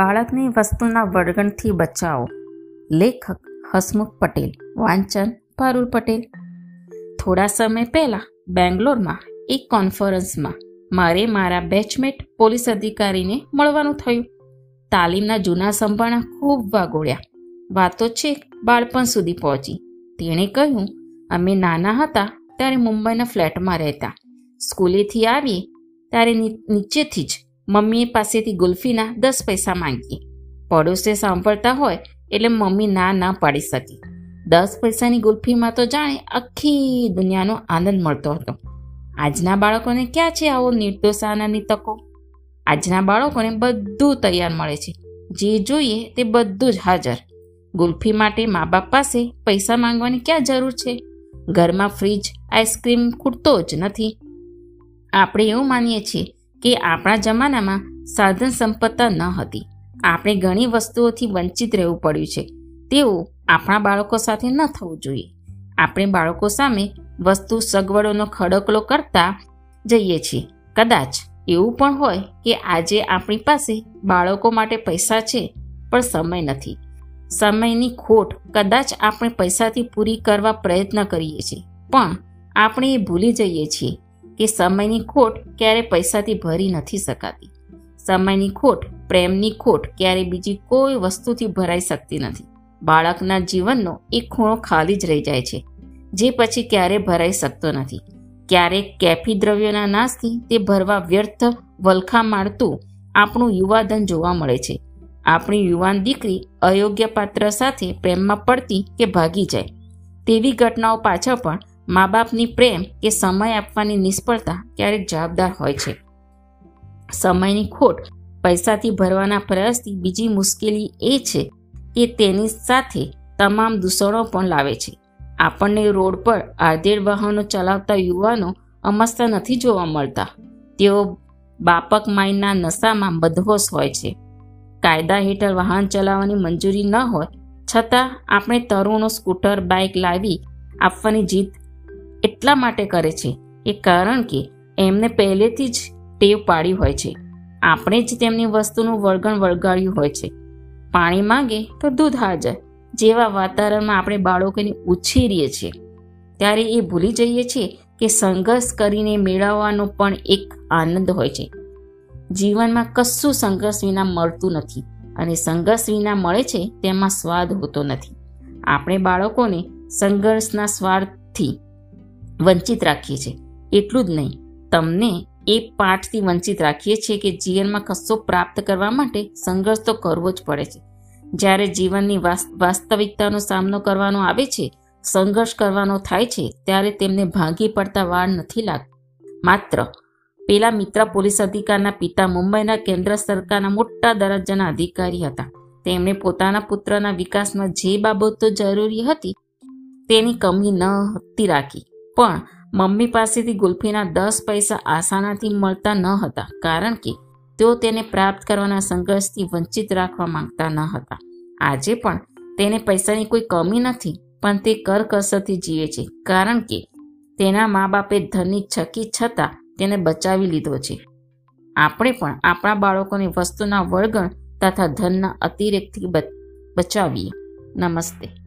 બાળકને વસ્તુના વળગણથી બચાવો. લેખક હસમુખ પટેલ, વાંચન પારુલ પટેલ. થોડા સમય પહેલાં બેંગ્લોરમાં એક કોન્ફરન્સમાં મારે મારા બેચમેટ પોલીસ અધિકારીને મળવાનું થયું. તાલીમના જૂના સંભાળા ખૂબ વાગોળ્યા. વાતો છેક બાળપણ સુધી પહોંચી. તેણે કહ્યું, અમે નાના હતા ત્યારે મુંબઈના ફ્લેટમાં રહેતા. સ્કૂલેથી આવીએ ત્યારે નીચેથી જ મમ્મી પાસેથી ગુલ્ફીના દસ પૈસા માંગીએ પડોશે સાંભળતા હોય એટલે મમ્મી ના ના પાડી શકી. દસ પૈસાની ગુલ્ફીમાં તો જાણે આખી દુનિયાનો આનંદ મળતો હતો. આજના બાળકોને ક્યાં છે આવો નિર્દોષ આનંદની તકો? આજના બાળકોને બધું તૈયાર મળે છે. જે જોઈએ તે બધું જ હાજર. ગુલ્ફી માટે મા બાપ પાસે પૈસા માંગવાની ક્યાં જરૂર છે? ઘરમાં ફ્રીજ, આઈસ્ક્રીમ ખૂટતો જ નથી. આપણે એવું માનીએ છીએ કે આપણા જમાનામાં સાધન સંપત્તા ન હતી. આપણે ઘણી વસ્તુઓથી વંચિત રહેવું પડ્યું છે. તેવું આપણા બાળકો સાથે ન થવું જોઈએ. આપણે બાળકો સામે વસ્તુ સગવડોનો ખડકલો કરતા જઈએ છીએ. કદાચ એવું પણ હોય કે આજે આપણી પાસે બાળકો માટે પૈસા છે, પણ સમય નથી. સમયની ખોટ કદાચ આપણે પૈસાથી પૂરી કરવા પ્રયત્ન કરીએ છીએ, પણ આપણે એ ભૂલી જઈએ છીએ કે સમયની ખોટ ક્યારે પૈસાથી ભરી નથી શકાતી. સમયની ખોટ, પ્રેમની ખોટ ક્યારે બીજી કોઈ વસ્તુથી ભરાઈ શકતી નથી. બાળકના જીવનનો એક ખૂણો ખાલી જ રહી જાય છે, જે પછી ક્યારે ભરાઈ શકતો નથી. ક્યારેક કેફી દ્રવ્યોના નાશથી તે ભરવા વ્યર્થ, વલખા મારતું આપણું યુવાધન જોવા મળે છે. આપણી યુવાન દીકરી અયોગ્ય પાત્ર સાથે પ્રેમમાં પડતી કે ભાગી જાય. તેવી ઘટનાઓ પાછળ પણ મા બાપની પ્રેમ કે સમય આપવાની નિષ્ફળતા ક્યારેક જવાબદાર હોય છે. સમયની ખોટ પૈસાથી ભરવાના પ્રયાસથી બીજી મુશ્કેલી એ છે કે તેની સાથે તમામ દૂષણો પણ લાવે છે. આપણને રોડ પર આધેડ વાહનો ચલાવતા યુવાનો અમસ્તા નથી જોવા મળતા. તેઓ બાપક માઇના નશામાં બદહોશ હોય છે. કાયદા હેઠળ વાહન ચલાવવાની મંજૂરી ન હોય, છતાં આપણે તરુણો સ્કૂટર બાઇક લાવી આપવાની જીદ એટલા માટે કરે છે એ કારણ કે એમને પહેલેથી જ ટેવ પાડી હોય છે. આપણે જ તેમની વસ્તુનું વળગણ વળગાડ્યું હોય છે. પાણી માંગે તો દૂધ હાજર, જેવા વાતાવરણમાં આપણે બાળકોને ઉછેરીએ છીએ. ત્યારે એ ભૂલી જઈએ છીએ કે સંઘર્ષ કરીને મેળવવાનો પણ એક આનંદ હોય છે. જીવનમાં કશું સંઘર્ષ વિના મળતું નથી અને સંઘર્ષ વિના મળે છે તેમાં સ્વાદ હોતો નથી. આપણે બાળકોને સંઘર્ષના સ્વાદથી વંચિત રાખીએ છીએ. એટલું જ નહીં. તમને એ પાઠથી વંચિત રાખીએ છીએ કે જીવનમાં કશો પ્રાપ્ત કરવા માટે સંઘર્ષ તો કરવો જ પડે છે. જ્યારે જીવનની વાસ્તવિકતાનો સામનો કરવાનો આવે છે, સંઘર્ષ કરવાનો થાય છે, ત્યારે તેમને ભાંગી પડતા વાળ નથી લાગતો. માત્ર, પેલા મિત્ર પોલીસ અધિકારના પિતા મુંબઈના કેન્દ્ર સરકારના મોટા દરજ્જાના અધિકારી હતા. તેમણે પોતાના પુત્રના વિકાસમાં જે બાબતો જરૂરી હતી, તેની કમી ન હતી રાખી. પણ મમ્મી પાસેથી ગુલ્ફીના દસ પૈસા આસાનાથી મળતા ન હતા, કારણ કે તેઓ તેને પ્રાપ્ત કરવાના સંઘર્ષથી વંચિત રાખવા માંગતા ન હતા. આજે પણ તેને પૈસાની કોઈ કમી નથી, પણ તે કરકસરથી જીવે છે, કારણ કે તેના મા બાપે ધનની છકી છતાં તેને બચાવી લીધો છે. આપણે પણ આપણા બાળકોને વસ્તુના વળગણ તથા ધનના અતિરેકથી બચાવીએ. નમસ્તે.